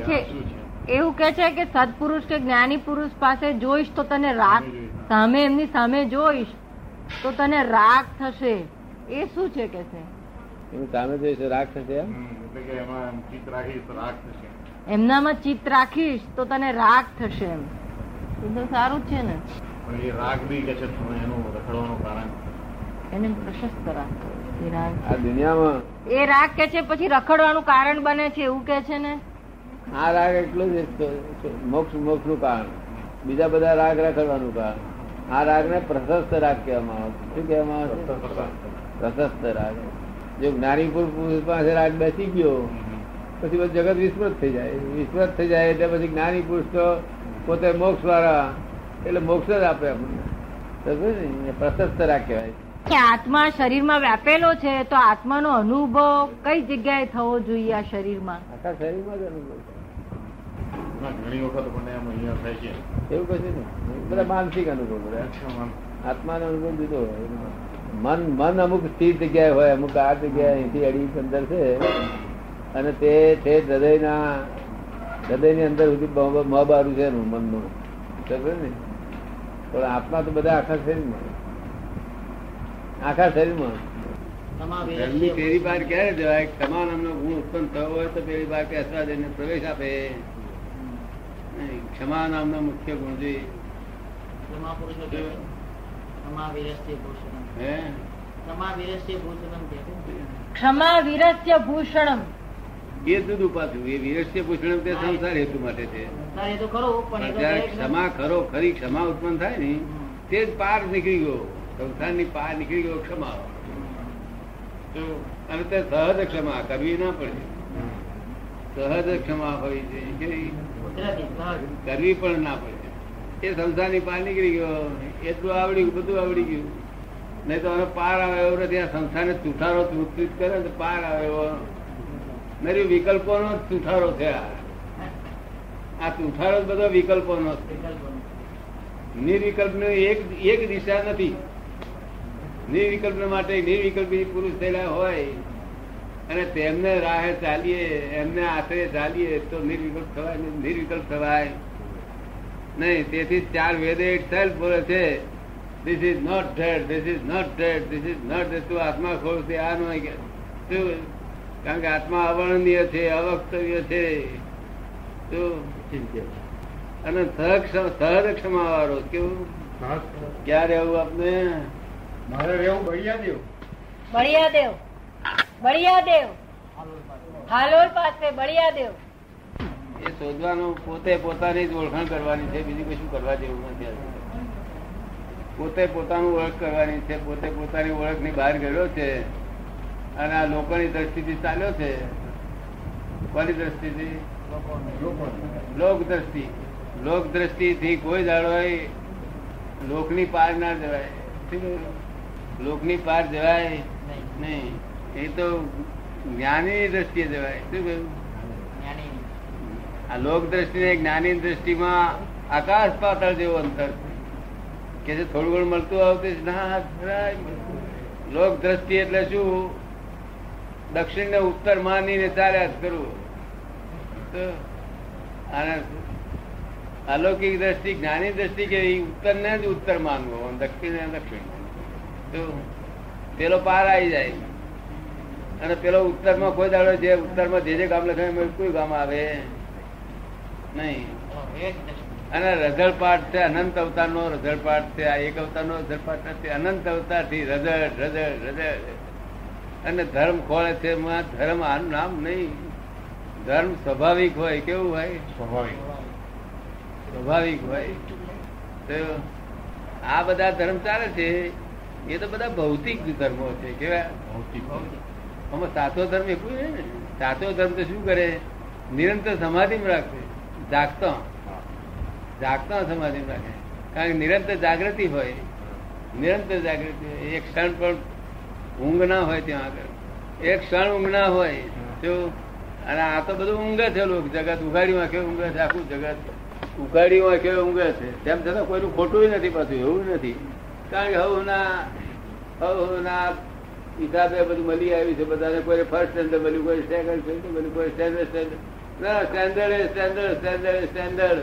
કે છે એવું કે છે કે સદપુરુષ કે જ્ઞાની પુરુષ પાસે જોઈશ તો તને રાગ સામે એમની સામે જોઈશ તો તને રાગ થશે. એ શું છે કે છે? એનું સામે જોઈશ રાગ થશે એમ? એટલે કે એમાં ચિત્ત રાખી તો રાગ થશે. એમનામાં ચિત્ત રાખીશ તો તને રાગ થશે એમ. એ તો સારું જ છે ને. એ રાગ બી કે છે એનું રખડવાનું કારણ. એને પ્રશસ્ત રાગ. એ રાગ. આ દુનિયામાં એ રાગ કે છે પછી રખડવાનું કારણ બને છે એવું કે છે ને? આ રાગ એટલું જ મોક્ષ મોક્ષનું કારણ. બીજા બધા રાગ રખડવાનું કારણ. આ રાગ ને પ્રશસ્ત રાગ કહેવામાં આવે શું કહેવામાં આવે પ્રશસ્ત રાગ. જો જ્ઞાની પુરુષ પાસે રાગ બેસી ગયો પછી બધું જગત વિસ્મૃત થઈ જાય. વિસ્મૃત થઈ જાય એટલે પછી જ્ઞાની પુરુષ તો પોતે મોક્ષ વાળા એટલે મોક્ષ જ આપે આપણને. પ્રશસ્ત રાગ કહેવાય કે આત્મા શરીરમાં વ્યાપેલો છે તો આત્માનો અનુભવ કઈ જગ્યાએ થવો જોઈએ આ શરીરમાં? આખા શરીરમાં જ અનુભવ એવું કશું નહીં બધા માનસિક અનુભવ આત્માનો અનુભવ જુદો મન મન અમુક સ્થિર જગ્યાએ હોય અમુક આ જગ્યાએ અહીંથી અઢી અંદર છે. અને તે તે હૃદયના હૃદયની અંદર સુધી મબારું છે એનું મનનું. સમજ્યો ને? પણ આત્મા તો બધા આખા શરીરમાં આખા શરીરમાં પહેલી પેલી બાર ક્યારે જવાય? તમામ ગુણ ઉત્પન્ન થયો હોય તો પેલી બાર બેસવા દઈને પ્રવેશ આપે. ક્ષમા નામનો મુખ્ય ગુણ જોઈએ ક્ષમા વિરસ્ય ભૂષણમ. એ જુદું પાછું એ વિરસ્ય ભૂષણ તે સંસાર હેતુ માટે છે. જયારે ક્ષમા ખરો ખરી ક્ષમા ઉત્પન્ન થાય ને તે જ પાર નીકળી ગયો. સંસારની પાર નીકળી ગયો ક્ષમા. તો અને તે સહજ ક્ષમા કરવી ના પડે. સહજ ક્ષમા હોય છે? કરવી પણ ના પડે. એ સંસારની પાર નીકળી ગયો. એટલું આવડી બધું આવડી ગયું. નહીં તો હવે પાર આવે એવો નથી. આ સંસારને ચૂંટારો ચૂંટિત કરે તો પાર આવે એવો. નરી વિકલ્પોનો જ ચૂંટારો છે આ. આ ચૂંટારો જ બધો વિકલ્પોનો નો નિર્વિકલ્પ એક એક દિશા નથી. નિર્વિકલ્પ માટે નિર્વિકલ્પ પુરુષ થયેલા હોય. અને તેમને રાહે ચાલીએ એમને આશરે ચાલીએ તો નિર્વિકલ્પ થવાય નિર્વિકલ્પ થવાય. નહીં તેથી ચાર વેદે ઇટ સેલ્ફ બોલે છે this is not dead this is not dead this is not dead તું આત્મા ખોલ છે આ નો કે કારણ કે આત્મા અવર્ણનીય છે અવક્તવ્ય છે. શું અને સહજ ક્ષમા વાળો કેવું? ક્યાં રહેવું આપને? મારે રહેવું બળિયા દેવ બળિયાદેવ. બળિયાદેવ. હાલોલ પાસે બળિયાદેવ. એ શોધવાનું પોતે પોતાની જ ઓળખાણ કરવાની છે, બીજું કશું કરવા જેવું નથી પોતે પોતાનું ઓળખ કરવાની છે, પોતે પોતાની ઓળખની બહાર ગયો છે અને આ લોકોની દ્રષ્ટિથી ચાલ્યો છે. કોની દ્રષ્ટિથી? લોક દ્રષ્ટિ. લોક દ્રષ્ટિથી કોઈ દાડો લોકની પાર ના જવાય? લોકની પાર જવાય નહીં. એ તો જ્ઞાની દ્રષ્ટિએ જવાય શું કહ્યું આ લોક દ્રષ્ટિ જ્ઞાની દ્રષ્ટિમાં આકાશ પાતળ જેવો અંતર કે જે થોડું ઘણું મળતું આવતું? ના. લોક દ્રષ્ટિ એટલે શું દક્ષિણ ને ઉત્તર માનીને ચાલ્યા જ કરવું તો અને અલૌકિક દ્રષ્ટિ જ્ઞાની દ્રષ્ટિ કે ઉત્તર ને જ ઉત્તર માનવો દક્ષિણ ને દક્ષિણ. તો પેલો પાર આવી જાય અને પેલો ઉત્તરમાં કોઈ દાડો જે ઉત્તરમાં જે જે ગામ લખાય કોઈ ગામ આવે? નહીં. અને રઝળ પાઠ છે અનંત અવતાર નો રઝળ પાઠ છે આ એક અવતાર નો રઝળ પાઠ નથી. અનંત અવતારથી રઝળ રઝળ રઝળ. અને ધર્મ ખોળે છે ધર્મ આનું નામ નહીં. ધર્મ સ્વાભાવિક હોય કેવું હોય? સ્વાભાવિક. સ્વાભાવિક હોય. તો આ બધા ધર્મ ચાલે છે? એ તો બધા ભૌતિક ધર્મો છે કેવા? ભૌતિક. આમાં સાચો ધર્મ છે ને. સાચો ધર્મ તો શું કરે? નિરંતર સમાધિમાં રાખશે જાગતો. જાગતો સમાધિમાં રાખે. કારણ કે નિરંતર જાગૃતિ હોય. નિરંતર જાગૃતિ હોય. એક ક્ષણ પણ ઊંઘ ના હોય ત્યાં આગળ. એક ક્ષણ ઊંઘ ના હોય તો અને આ તો બધું ઊંઘે છે લોકો. જગત ઉઘાડીમાં કેવું ઊંઘે છે? આખું જગત ઉઘાડીમાં કેવું ઊંઘે છે? તેમ છતાં કોઈનું ખોટું નથી પાછું, એવું નથી. કારણ કે હવે ના હવે ના હિસાબે બધું મળી આવ્યું છે. બધાને કોઈ ફર્સ્ટ સ્ટેન્ડર્ડ મળ્યું કોઈ સેકન્ડ સ્ટેન્ડર્ડ મળ્યું કોઈ સ્ટેન્ડર્ડ સ્ટેન્ડર્ડ ના સ્ટેન્ડર્ડ સ્ટેન્ડર્ડ સ્ટેન્ડર્ડ સ્ટેન્ડર્ડ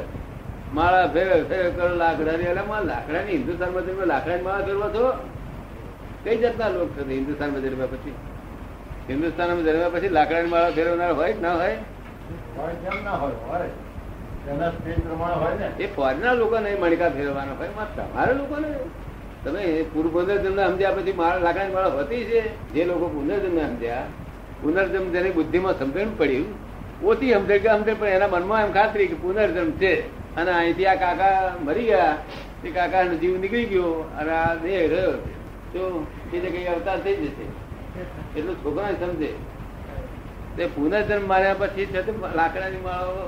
માળા ફેર ફેર કરો લાકડાની. એટલે માં લાકડાની હિન્દુસ્તાન મંદિરમાં લાકડાની માળા ફેરવો છો કઈ જાતના લોક છે હિન્દુસ્તાન મંદિરમાં પછી? હિન્દુસ્તાન જન્મ્યા પછી લાકડાની માળા ફેરવનાર હોય ના હોય? એ ફોરેનના નહીં મણકા ફેરવાના હોય. માં લોકો લોકોને તમે પૂર્વ પુનર્જન્મ સમજ્યા પછી મારા લાકડાની માળા હોતી છે? જે લોકો પુનર્જન્મ સમજ્યા, પુનર્જન્મ જેની બુદ્ધિમાં સમજણ પડ્યું, ઓછી સમજે કે સમજે, પણ એના મનમાં એમ ખાતરી કે પુનર્જન્મ છે. અને અહીંથી આ કાકા મરી ગયા, તે કાકાનો જીવ નીકળી ગયો અને આ દેહ રહ્યો તો એ જગ્યાએ અવતાર થઈ જશે, એટલું છોકરા સમજે. તે પુનર્જન્મ માર્યા પછી છે તો લાકડાની માળો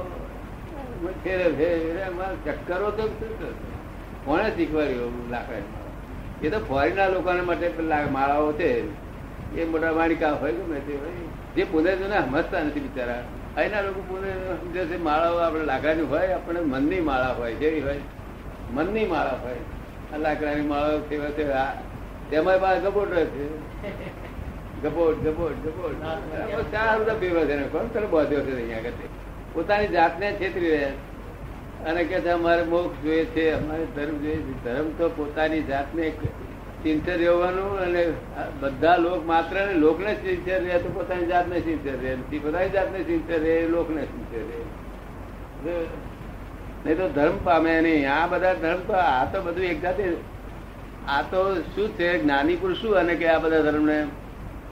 ફેરે ફેરે ચક્કરો તો કોણે શીખવાડ્યું લાકડાની? એ તો ફોરીના લોકોને માટે માળાઓ છે. એ મોટા માણિકા હોય ગમે તે હોય. જે પુનર્જન્મ સમજતા નથી બિચારા. અહીંના લોકો પુનર્જન્મ સમજે છે માળાઓ આપણે લાકડાની હોય આપણે મનની માળા હોય જેવી હોય. મનની માળા હોય. આ લાકડાની માળાઓ સેવા છે આ તેમાં પાસે ગબોટ રહે છે. ગબોટ ગબોટ ગબોટ. ચાર બધા ભેગા છે કોણ તને બોધ્યો છે અહીંયા આગળ પોતાની જાતને છેતરી રહ્યા છે. અને કે અમારે મોક્ષ જોઈએ છે અમારે ધર્મ જોઈએ છે. ધર્મ તો પોતાની જાતને સિન્સિયર રહેવાનું અને બધા લોક માત્ર ને લોકને સિન્સિયર રહે તો પોતાની જાતને સિન્સિયર રહે. પોતાની જાતને સિન્સિયર રહે લોકને સિન્સિયર રહે. નહીં તો ધર્મ પામે નહીં. આ બધા ધર્મ તો આ તો બધું એક જાતે આ તો શું છે જ્ઞાની પુરુષ શું અને કે આ બધા ધર્મને?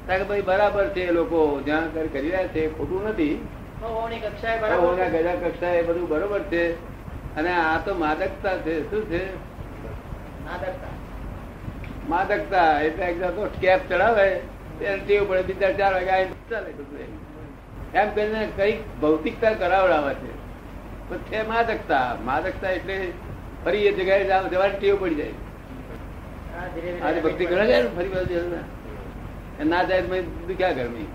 કે ભાઈ બરાબર છે એ લોકો. જ્યાં કરી રહ્યા છે ખોટું નથી. કક્ષાએ બધું બરોબર છે. અને આ તો માદકતા છે. શું છે? માદકતા. એટલે એક જાતનો કેપ ચડાવે તેને ટેવ પડે. બીજા ચાર વાગે આવીને ચાલે એમ. કરીને કંઈક ભૌતિકતા કરાવડાવે છે. પણ છે માદકતા. માદકતા એટલે ફરી એ જગ્યાએ જાવ- જવાની ટેવ પડી જાય. આજે ભક્તિ કરે છે ને? ફરી બાજુ ને. જાય દુખ્યા ગરમી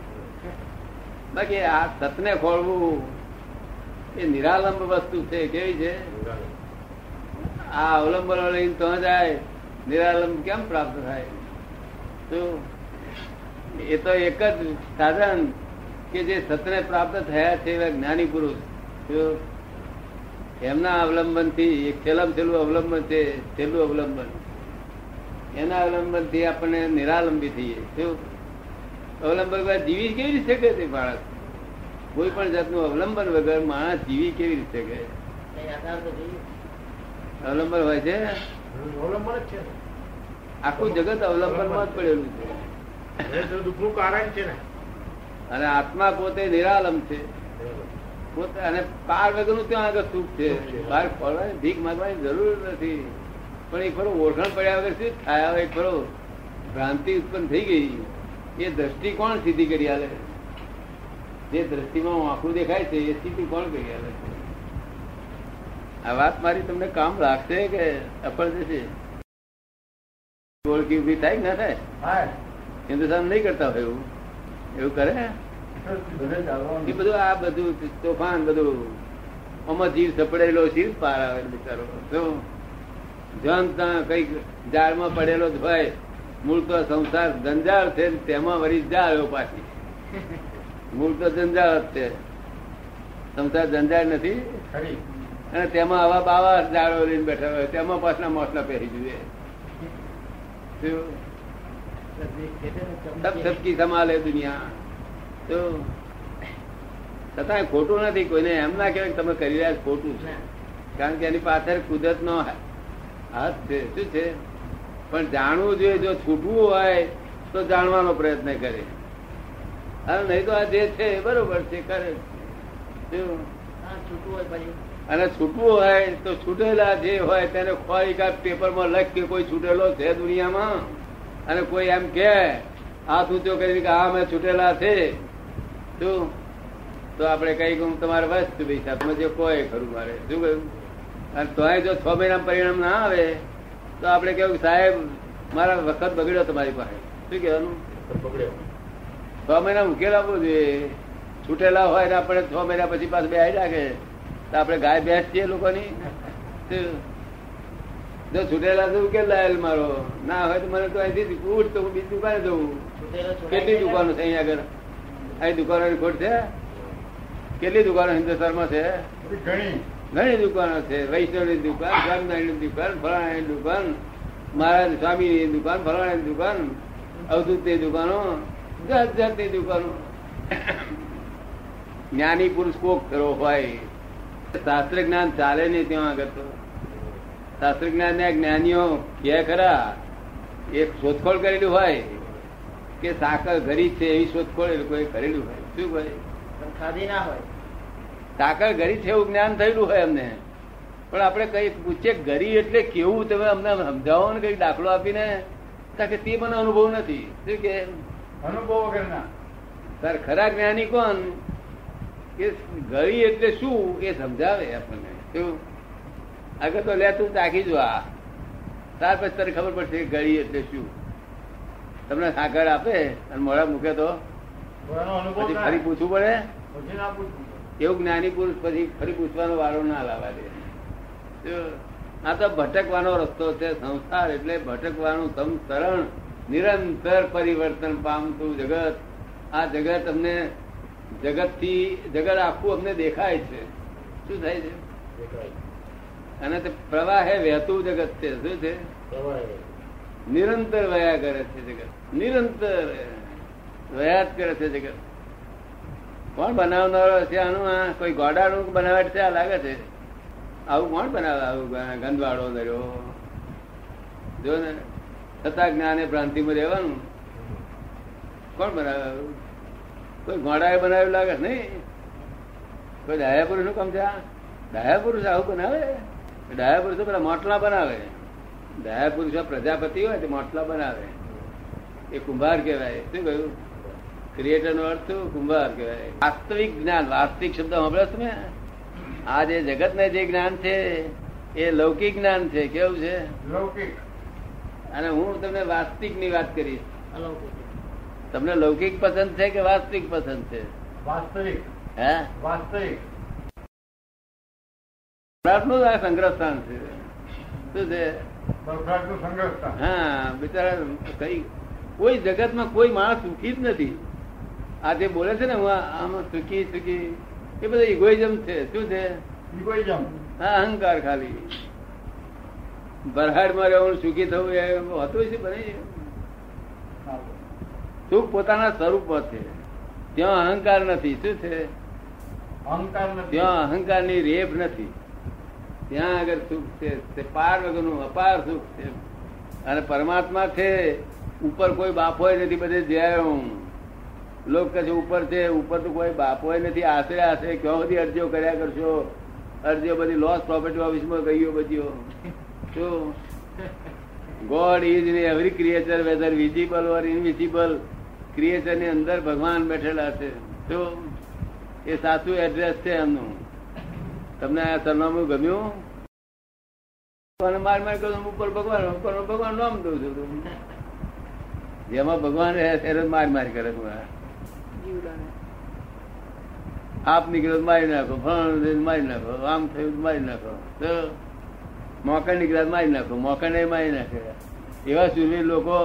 બાકી આ સતને ખોળવું એ નિરાલંબ વસ્તુ છે કેવી છે? આ અવલંબન લઈને તો જાય, નિરાલંબ કેમ પ્રાપ્ત થાય? તો એ તો એક જ સાધન કે જે સતને પ્રાપ્ત થયા છે એવા જ્ઞાની પુરુષ. એમના અવલંબનથી છેલ્લામાં છેલ્લું અવલંબન છે, છેલ્લું અવલંબન. એના અવલંબનથી આપણને નિરાલંબી થઈએ. શું અવલંબન જીવી કેવી રીતે શકે તે બાળક? કોઈ પણ જાતનું અવલંબન વગર માણસ જીવી કેવી રીતે શકે અવલંબન હોય છે? આખું જગત અવલંબનમાં જ પડેલું છે. દુઃખનું કારણ છે ને. અને આત્મા પોતે નિરાલમ છે. પોતે અને પાર વગરનું ત્યાં આગળ સુખ છે. બહાર ફરવાની ભીખ માંગવાની જરૂર નથી. પણ એક ખરો ઓળખાણ પડ્યા વગર શું થાય? એક ખરો ભ્રાંતિ ઉત્પન્ન થઈ ગઈ. એ દ્રષ્ટિ કોણ સીધી કરી આલે. જે દ્રષ્ટિમાં આંખું દેખાય છે એ સ્થિતિ કોણ કરી આલે આ વાત મારી તમને કામ લાગશે કે અફળ જશે? ઓળખી ઊભી થાય ના થાય? હિન્દુસ્તાન નહીં કરતા હોય એવું? એવું કરે? એ બધું આ બધું તોફાન બધું આમાં જીવ સપડેલો જીવ પાર આવે બિચારો. શું? જન ત્યાં કંઈક ઝાડમાં પડેલો જ હોય. મૂળ તો સંસાર જંજાળ છે તેમાં વરી જાળ પાછી. મૂળ તો જંજાળ જ છે. સંસાર જંજાળ નથી. અને તેમાં આવા બાવા જાળો લઈને બેઠા હોય તેમાં પાછના મોસલા પહેરી જોઈએ સબ સબકી સમાલે દુનિયા. તો છતાં ખોટું નથી કોઈને એમ ના કહેવાય તમે કરી રહ્યા ખોટું છે. કારણ કે એની પાછળ કુદરત નો હાથ છે. શું છે? પણ જાણવું જોઈએ જો છૂટવું હોય તો જાણવાનો પ્રયત્ન કરે. અને નહીં તો આ જે છે એ બરોબર છે કરે? અને છૂટવું હોય તો છૂટેલા જે હોય તેને ખોઈ કા પેપરમાં લખ કે કોઈ છૂટેલો છે દુનિયામાં? અને કોઈ એમ કે આ સૂચો કરી કે આ મેં છૂટેલા છે. શું? તો આપણે કઈ કહું તમારે વસ્તુ પૈસા તમે જે કોઈ ખરું મારે. શું કહ્યું? અને તોય જો છ મહિના પરિણામ ના આવે તો આપણે કેવું સાહેબ મારા વખત બગડ્યો તમારી પાસે. શું કહેવાનું? પકડ્યો છ મહિના ઉકેલ આપવો જોઈએ છૂટેલા હોય ને આપણે છ મહિના પછી પાછું બે રાખે. તો આપણે ગાય ભેંસ છીએ લોકોની. જો છૂટેલા તો ઉકેલ લાયેલ મારો. ના હોય તો મને તો અહીંથી ઉઠ તો હું બીજી દુકાને જવું કેટલી દુકાનો છે અહીંયા આગળ? અહીં દુકાનોની ખોટ છે? કેટલી દુકાનો હિન્દુસ્તાનમાં છે? ઘણી. ઘણી દુકાનો છે. વૈષ્ણવની દુકાન સ્વામિનારાયણની દુકાન ફલાણાની દુકાન મહારાજ સ્વામીની દુકાન ફલાણાની દુકાન અવધૂતની દુકાનો. જાત જાતની દુકાનો જ્ઞાની પુરુષ કોક કરો હોય. શાસ્ત્ર જ્ઞાન ચાલે નહીં ત્યાં આગળ તો. શાસ્ત્ર જ્ઞાન ના જ્ઞાનીઓ કે ખરા એક શોધખોળ કરેલું હોય કે સાકર ઘરી છે એવી શોધખોળ એ લોકોએ કરેલું હોય. શું ભાઈ ખાધી ના હોય. સાકર ઘરી છે એવું જ્ઞાન થયેલું હોય અમને. પણ આપણે કઈ પૂછીએ ઘરી એટલે કેવું? તમે અમને સમજાવો ને કઈ દાખલો આપીને કે તે મને અનુભવ નથી. શું કે? અનુભવ વગરના. તાર ખરા જ્ઞાની કોણ? કે ગળી એટલે શું? એ સમજાવે આપણને. શું? આગળ તો લે તું ચાખી જો આ. ત્યાર પછી તને ખબર પડશે ગળી એટલે શું. તમને સાકર આપે અને મોડા મૂકે તો? પછી ફરી પૂછવું પડે? એવું જ્ઞાની પુરુષ પછી ફરી પૂછવાનો વારો ના લાવવા દે. તો આ તો ભટકવાનો રસ્તો છે સંસાર એટલે ભટકવાનું સંસરણ નિરંતર પરિવર્તન પામતું જગત. આ જગત અમને જગતથી જગત આખું અમને દેખાય છે. શું થાય છે? અને તે પ્રવાહે વહેતું જગત છે. શું છે? નિરંતર વયા કરે છે જગત. નિરંતર વયા કરે છે જગત. કોણ બનાવનારો છે આનું? આ કોઈ ગોડાનું બનાવટ છે? આ લાગે છે. આવું કોણ બનાવે? આવું ગંદવાડો દર્યો. જો ને. છતાં જ્ઞાને ભ્રાંતિમાં રહેવાનું. કોણ બનાવે? કોઈ ગોડાએ બનાવ્યું લાગે નહીં? કોઈ ડાયા પુરુષનું કામ છે ડાયા પુરુષ આવું બનાવે? ડાયા પુરુષો પેલા મોટલા બનાવે. ડાયા પુરુષો પ્રજાપતિ હોય તે મોટલા બનાવે. એ કુંભાર કહેવાય. શું કહ્યું? ક્રિએટર નો અર્થ કુંભાર કહેવાય. વાસ્તવિક જ્ઞાન, વાસ્તવિક શબ્દ સાંભળ્યો તમે? આ જે જગત ને જે જ્ઞાન છે, એ લૌકિક જ્ઞાન છે. કેવું છે? લૌકિક. અને હું તમને વાસ્તવિકની વાત કરીશ. તમને લૌકિક પસંદ છે કે વાસ્તવિક પસંદ છે? વાસ્તવિક. હે? વાસ્તવિક. નું આ સંગ્રહ સ્થાન છે. શું છે? હા બિચારા કઈ કોઈ જગતમાં કોઈ માણસ સુખી જ નથી. આ જે બોલે છે ને હું આમ સુખી સુખી એ બધા ઇગોઇઝમ છે. શું છે? ઇગોઇઝમ હા અહંકાર ખાલી. ભરહાડમાં રહેવું સુખી થવું એ હતું છે બને સુખ પોતાના સ્વરૂપમાં છે. ત્યાં અહંકાર નથી. શું છે? અહંકાર ત્યાં અહંકારની રેપ નથી. ત્યાં આગળ સુખ છે. તે પાર વગરનું અપાર સુખ છે. અને પરમાત્મા છે ઉપર કોઈ બાપો નથી બધે જ્યાં હું લોક કહે છે ઉપર છે ઉપર તો કોઈ બાપો નથી. આશરે આશરે ક્યાં બધી અરજીઓ કર્યા કરશો? અરજીઓ બધી લોસ પ્રોપર્ટી ઓફિસમાં ગઈઓ બધીઓ. શું God is in every creature whether visible or invisible ક્રિએચરની અંદર ભગવાન બેઠેલા છે. તો એ સાચું એડ્રેસ છે એમનું. તમને આ સરનામું ગમ્યું? જેમાં ભગવાન રહે માર માર કરે આપ નીકળ્યો મારી નાખો ફળ મારી નાખો, આમ થયું મારી નાખો. મોકર નીકળ્યા મારી નાખો મોકણ મારી નાખે. એવા સુરવીર લોકો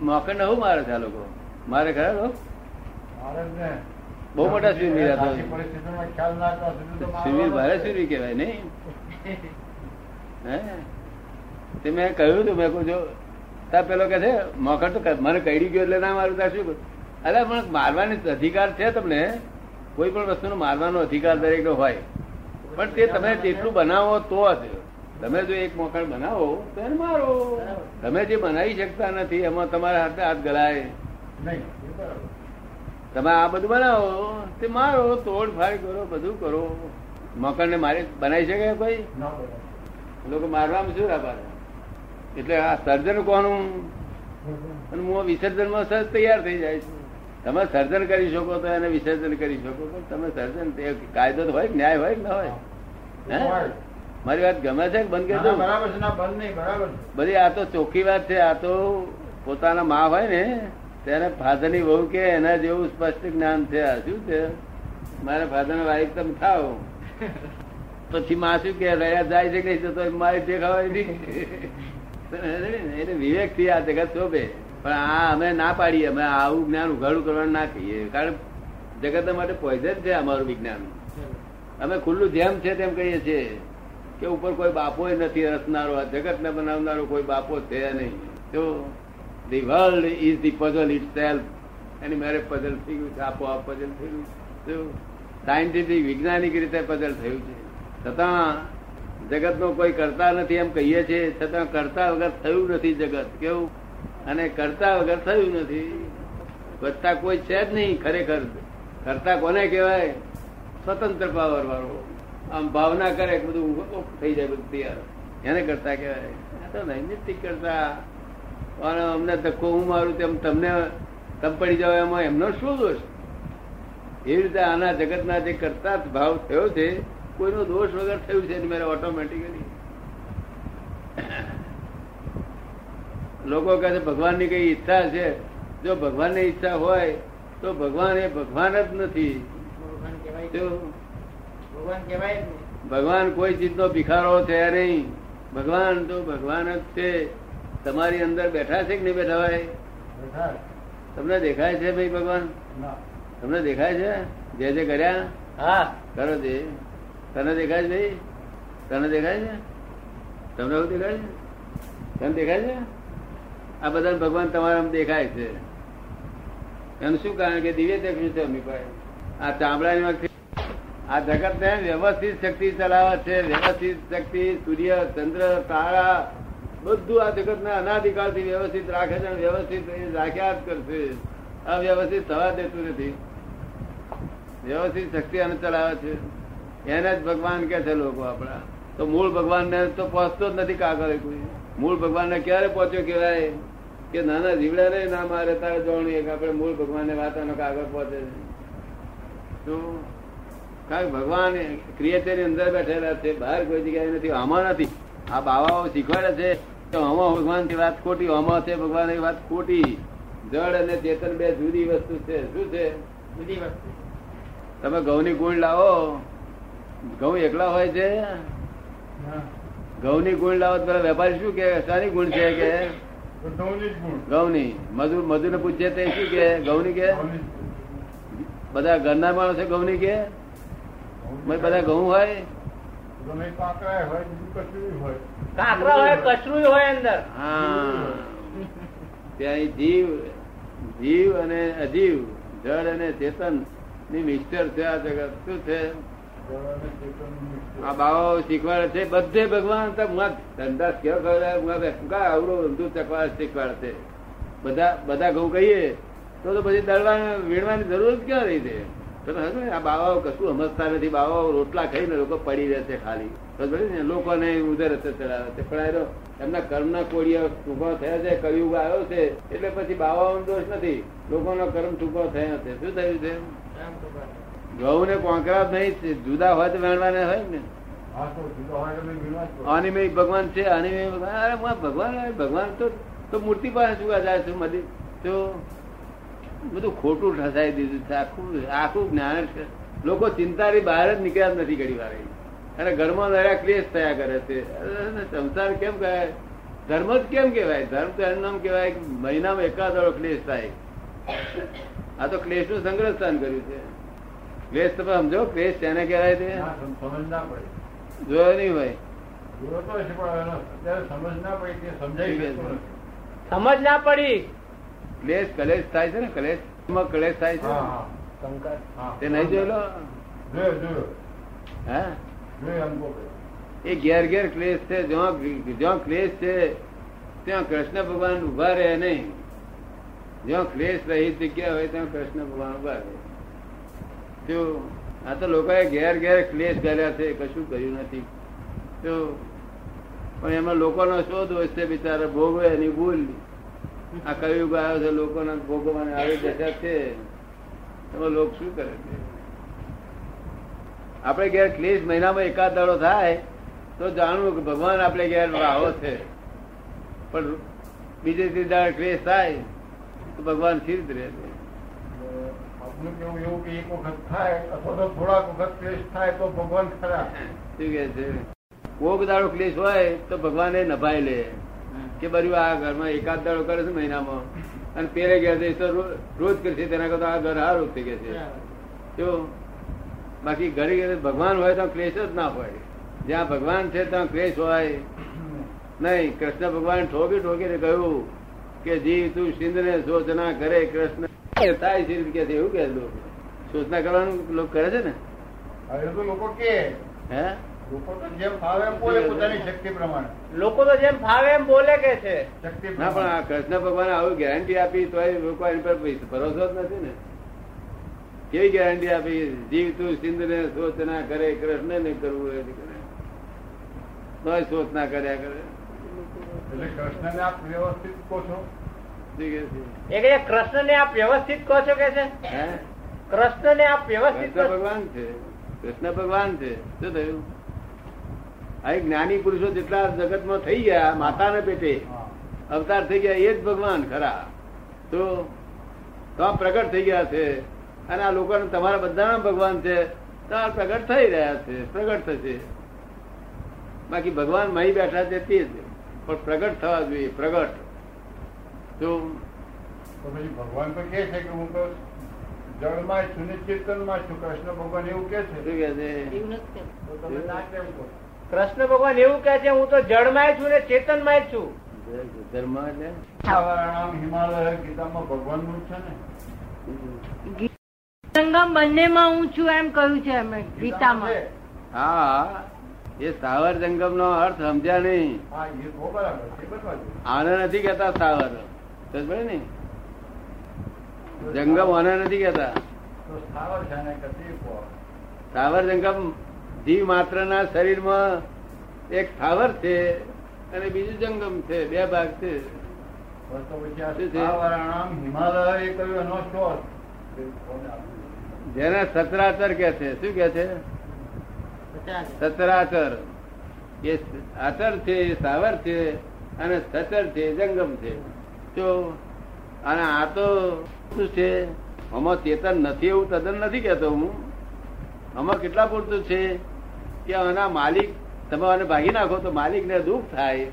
મોકણ શું મારે છે આ લોકો? મારે ખરા બહુ મોટા સુરવીર હતા. સુરવીર ભારે સુરવીર કહેવાય નહીં? હે? તે મેં કહ્યું હતું મેં કહું જો તા પેલો કે છે મોકણ તો મને કઈ ગયો એટલે ના મારું ત્યાં શું અરે પણ મારવાની અધિકાર છે તમને. કોઈ પણ વસ્તુનો મારવાનો અધિકાર દરેક હોય. પણ તે તમે જેટલું બનાવો તો જ. તમે જો એક મોકળ બનાવો તો એને મારો. તમે જે બનાવી શકતા નથી એમાં તમારા હાથે હાથ બરાબર. તમે આ બધું બનાવો તે મારો તોડ ફાડ કરો બધું કરો. મકર ને મારી બનાવી શકે કોઈ. લોકો મારવામાં શું રાપારે એટલે આ સર્જન કોનું? અને હું વિસર્જનમાં સર્જ તૈયાર થઈ જાય છું. તમે સર્જન કરી શકો તો એને વિસર્જન કરી શકો પણ તમે સર્જન તે કાયદો તો હોય ન્યાય હોય કે ના હોય? હે. મારી વાત ગમે છે બંધ કરી દઉં? બરાબર છે બંધ નહીં બરાબર બધી આ તો ચોખ્ખી વાત છે આ તો પોતાના માં હોય ને તેને ફાધરની વહુ કે એના જેવું સ્પષ્ટ જ્ઞાન છે. આ શું છે? મારા ફાધર વાઈફ તમે થાવ પછી માં શું કે રહ્યા જાય છે કે નહીં? તો મારી દેખાવાય નહીં એટલે વિવેકથી આ જગત શોભે. પણ આ અમે ના પાડીએ, અમે આવું જ્ઞાન ઉઘાડું કરવાનું ના કહીએ. કારણ જગત માટે પોઈઝન છે અમારું વિજ્ઞાન. અમે ખુલ્લું જેમ છે તેમ કહીએ છીએ કે ઉપર કોઈ બાપો નથી રચનારો આ જગત ને બનાવનારો કોઈ બાપો છે નહીં. તો the world is the puzzle itself any mere puzzle થઈ ગયું છે, આપોઆપ પઝલ થઈ ગયું સાયન્ટિફિક, વૈજ્ઞાનિક રીતે પઝલ થયું છે. છતાં જગતનો કોઈ કરતા નથી એમ કહીએ છીએ. છતાં કરતા વગર થયું નથી જગત. કેવું? અને કરતા વગર થયું નથી. વધતા કોઈ છે જ નહીં, ખરેખર. કરતા કોને કહેવાય? સ્વતંત્ર પાવર વાળો. આમ ભાવના કરે બધું થઈ જાય બધું તૈયાર. એને કરતા કહેવાય. તો નૈમિતિક કરતા. પણ અમને ધક્કો હું મારું તેમ તમને તમ પડી જાવ એમાં એમનો શું દોષ? એવી રીતે આના જગતના જે કરતા ભાવ થયો છે, કોઈનો દોષ વગર થયું છે મેરે ઓટોમેટિકલી લોકો કહે છે, ભગવાનની કઈ ઈચ્છા છે? જો ભગવાનની ઈચ્છા હોય, તો ભગવાન એ ભગવાન જ નથી. ભગવાન કોઈ ચીજનો ભિખારો છે નહીં. ભગવાન તો ભગવાન જ છે. તમારી અંદર બેઠા છે કે નહીં બેઠા હોય તમને દેખાય છે ભાઈ ભગવાન? તમને દેખાય છે? જે જે કર્યા? હા કરો જે. તને દેખાય છે ભાઈ? તને દેખાય છે? તમને એવું દેખાય છે? તને દેખાય છે? આ બધા ભગવાન તમારા દેખાય છે. એનું શું કારણ કે દિવ્ય ચક્ષુ છે અમી પાસે? આ ચામડાની વખતે આ જગત ને વ્યવસ્થિત શક્તિ ચલાવે છે. વ્યવસ્થિત શક્તિ, સૂર્ય, ચંદ્ર, તારા, બધું આ જગત ને અનાધિકાળથી વ્યવસ્થિત રાખે છે વ્યવસ્થિત રાખ્યા જ કરશે. અવ્યવસ્થિત થવા દેતું નથી. વ્યવસ્થિત શક્તિ અને ચલાવે છે. એને જ ભગવાન કે છે લોકો આપણા. તો મૂળ ભગવાન ને તો પહોંચતો જ નથી કાગળ કોઈ. મૂળ ભગવાન ને ક્યારે પહોંચ્યો કેવાય કે નાના જીવડા રે ના મારે તારે જોવાનું એક આપણે મૂળ ભગવાન ને વાતાનો કાગળ પહોંચે છે. તો કારણ ભગવાન ક્રિએટરની અંદર બેઠેલા છે બહાર કોઈ જગ્યાએ નથી આમાં નથી. આ બાવાઓ શીખવાડે છે તો આમાં ભગવાનની વાત ખોટી આમાં છે ભગવાનની વાત ખોટી. જળ અને ચેતન બે જુદી વસ્તુ છે. શું છે? બીજી વસ્તુ. તમે ઘઉં ની ગુણ લાવો. ઘઉં એકલા હોય છે? ઘઉં ની ગુણ લાવો પેલા વેપારી શું કે સારી ગુણ છે કે? ઘઉંની મજૂર મજૂર ને પૂછે તે શું કે ઘઉંની કે બધા ઘરના માણસો ઘઉંની કે બધા ઘઉં હોય? કાંકરા હોય કચરું હોય અંદર. હા. ત્યાં જીવ જીવ અને અજીવ જળ અને ચેતનની મિક્સચર છે આ જગત. શું છે? આ બાવાઓ શીખવાડે છે. બધે ભગવાન ધંધા કેવા અવરો ધંધુ ચકવા શીખવાડે છે? બધા બધા ઘઉં કહીએ, તો પછી દળવા વીણવાની જરૂર જ ક્યાં રહી છે? આ બાવાઓ કશું સમજતા નથી. બાવાઓ રોટલા ખાઈને લોકો પડી રહે છે ખાલી. ને, લોકોને ઉધર રસ્તે ચડાવે છે. પણ એમના કર્મના કોડિયા ટૂંકો થયા છે, કળિયુગ આવ્યો છે, એટલે પછી બાવાઓનો દોષ નથી. લોકોનો કર્મ ટૂંકો થયા છે. શું થયું છે? ઘઉં ને કોંકરા નહીં જુદા હોય તો વેણવાને હોય ને. અનિમય ભગવાન છે અનિમય ભગવાન અરે ભગવાન ભગવાન તો તો મૂર્તિ પાસે શું જાય છે મધી? તો બધું ખોટું ઠસાઈ દીધું છે આખું આખું જ્ઞાન છે. લોકો ચિંતાની બહાર જ નીકળ્યા જ નથી ઘડી વાર અને ઘરમાં નયા ક્લેશ થયા કરે છે. સંસાર કેમ કહેવાય? ધર્મ જ કેમ કહેવાય? ધર્મ તો એનું નામ કહેવાય મહિનામાં એકાદ ક્લેશ થાય. આ તો ક્લેશનું સંગ્રહ સ્થાન કર્યું છે. ક્લેશ તમે સમજો ક્લેશ તેને કહેવાય છે જોયો નહીં હોય. સમજ ના પડી ક્લેશ કલેશ થાય છે ને કલેશ. માં કલેશ થાય છે? તે નહીં જોયેલો? એ ઘેર ઘેર ક્લેશ છે જ્યાં જ્યાં ક્લેશ છે ત્યાં કૃષ્ણ ભગવાન ઊભા રહે નહીં. જ્યાં ક્લેશ રહી જગ્યા હોય ત્યાં કૃષ્ણ ભગવાન ઊભા રહે. તો આ તો લોકોએ ઘેર ઘેર ક્લેશ કર્યા છે, કશું કર્યું નથી. તો પણ એમાં લોકોનો શોધ દોષ છે બિચારા, ભોગવે એની ભૂલ. આ કયું આવ્યો છે, લોકોના ભોગવવાની આવી દશા છે. એમાં લોકો શું કરે છે? આપણે ઘેર ક્લેશ મહિનામાં એકાદ દાડો થાય, તો જાણવું કે ભગવાન આપણે ઘેર રાહો છે. પણ બીજે ત્રીજા ક્લેશ થાય, તો ભગવાન સ્થિર રહે છે કેવું એવું કે એક વખત થાય અથવા તો થોડાક વખત ક્લેશ થાય તો ભગવાન ખરા શું કે છે. કોક દાડો ક્લેશ હોય તો ભગવાન નભાઈ લે. કે બર્યું આ ઘરમાં એકાદ દાડો કરે છે મહિનામાં. અને પેરે ગયા છે રોજ કરશે તેના કરતા આ ઘર હારું થઈ ગયા છે. જો બાકી ઘરે ભગવાન હોય તો ક્લેશ જ ના હોય જ્યાં ભગવાન છે, ત્યાં ક્લેશ હોય. નહીં, કૃષ્ણ ભગવાન ઠોકી ઠોકીને કહ્યું કે જીવ તું સિંધને શોચના કરે, કૃષ્ણ થાય છે કે છે એવું કે લોકો. શોચના કરવાનું લોકો કરે છે ને? હવે તો લોકો કે. હે? લોકો તો જેમ ફાવે એમ બોલે પોતાની શક્તિ પ્રમાણે. લોકો તો જેમ ફાવે એમ બોલે કે છે. શક્તિ ના પણ આ કૃષ્ણ ભગવાન આવું ગેરંટી આપી તો લોકો એની પર ભરોસો જ નથી ને. કેવી ગેરંટી આપી? જીવ તું સિંધ ને સોચ ના કરે કૃષ્ણ ને કરવું એ કરે તોય સોચ ના કર્યા કરે. એટલે કૃષ્ણને આપ વ્યવસ્થિત કહો છો. શું કે છે? એ કે કૃષ્ણ ને આપ વ્યવસ્થિત કહો છો કે છે હે કૃષ્ણ ને આપ વ્યવસ્થિત કૃષ્ણ કહો- ભગવાન છે કૃષ્ણ ભગવાન છે શું થયું આ એક જ્ઞાની પુરુષો જેટલા જગતમાં થઈ ગયા માતાને પેટે હા. અવતાર થઈ ગયા એ જ ભગવાન ખરા તો તો આ પ્રગટ થઈ ગયા છે અને આ લોકો તમારા બધાના ભગવાન છે તો આ પ્રગટ થઈ રહ્યા છે પ્રગટ થશે। બાકી ભગવાન મહી બેઠા છે તે જ પણ પ્રગટ થવા જોઈએ પ્રગટ। તો તો પછી ભગવાન તો કે છે કે હું તો જળમાં છું. ને ચેતનમાં છું. કૃષ્ણ ભગવાન એવું કે છે. કૃષ્ણ ભગવાન એવું કે છે હું તો જળમાં છું ને ચેતનમાં છું. ધર્મ એટલે? હિમાલય ગીતામાં ભગવાનનું જ છે ને? સંગમ બંનેમાં હું છું એમ કહ્યું છે ગીતામાં. હા એ સાવર જંગમ નો અર્થ સમજ્યા નહીં. આને નથી કેતા સમજ ને? જંગમ આને નથી કેતા સ્થાવર છે ને કદી કહો. સ્થાવર જંગમ જીવ માત્ર ના શરીરમાં એક સ્થાવર છે અને બીજું જંગમ છે બે ભાગ છે? જેને સતરાચર કે છે. શું કે છે? સતરાચર. એ આચર છે એ સાવર છે અને સચર છે જંગમ છે. તો અને આ તો શું છે? આમાં ચેતન નથી એવું તદ્દન નથી કેતો હું. આમાં કેટલા પૂરતું છે કે આના માલિક, તમે આને ભાગી નાખો તો માલિકને દુઃખ થાય.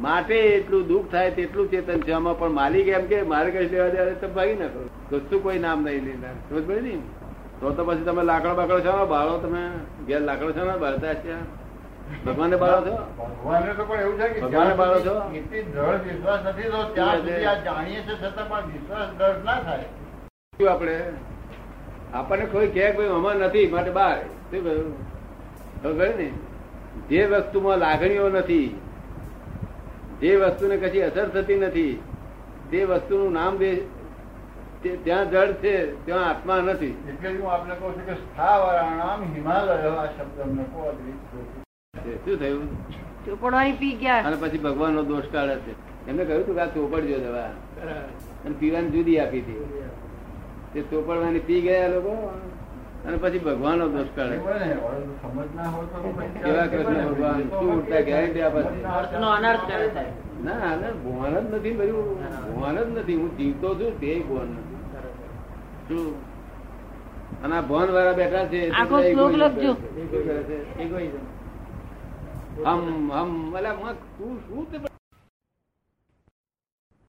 માટે એટલું દુઃખ થાય તેટલું ચેતન છે. આમાં પણ માલિક એમ કે, મારે કઈ લેવા દે તમે ભાગી નાખો. કશું કોઈ નામ નહીં લેનાર. સમજ તો તો પછી તમે લાકડો બાકડો છો ને બાળો તમે. ઘેર લાકડો છો ને બાળતા છે ભગવાનને બાળો છો? ભગવાનને તો પણ એવું છે કે ભગવાનને જ્યાં બાળો છો? નીતિ દ્રઢ વિશ્વાસ નથી તો ત્યાં સુધી આ જાણીએ છે છતાં પણ વિશ્વાસ દ્રઢ ના થાય. આપણે? આપણને કોઈ કહે કોઈ અમાર નથી માટે બાર. શું કહ્યું? ખબર ને? જે વસ્તુમાં લાગણીઓ નથી જે વસ્તુને કશી અસર થતી નથી તે વસ્તુનું નામ દે તે- ત્યાં જળ છે ત્યાં આત્મા નથી. એટલે જ હું આપને કહું છું કે સ્થાવરાણામ હિમાલય આ શબ્દ અમને કહો. શું થયું? ચોપડવાની પી ગયા. અને પછી ભગવાન નો દોષ કાઢે છે. એમને કહ્યું હતું કે આ ચોપડજો દવા. અને પીવાની જુદી આપી હતી. તે ચોપડવાની પી ગયા લોકો. અને પછી ભગવાન નો દોષ કાઢે કેવા કૃષ્ણ ભગવાન? શું ઉડતા ગેરંટી આપે છે. ના ના ભગવાન જ નથી બધું ભગવાન જ નથી. હું જીવતો છું તે ભગવાન નથી. શું? અને આ ભવન વાળા બેઠા છે હમ હમ એટલે તું શું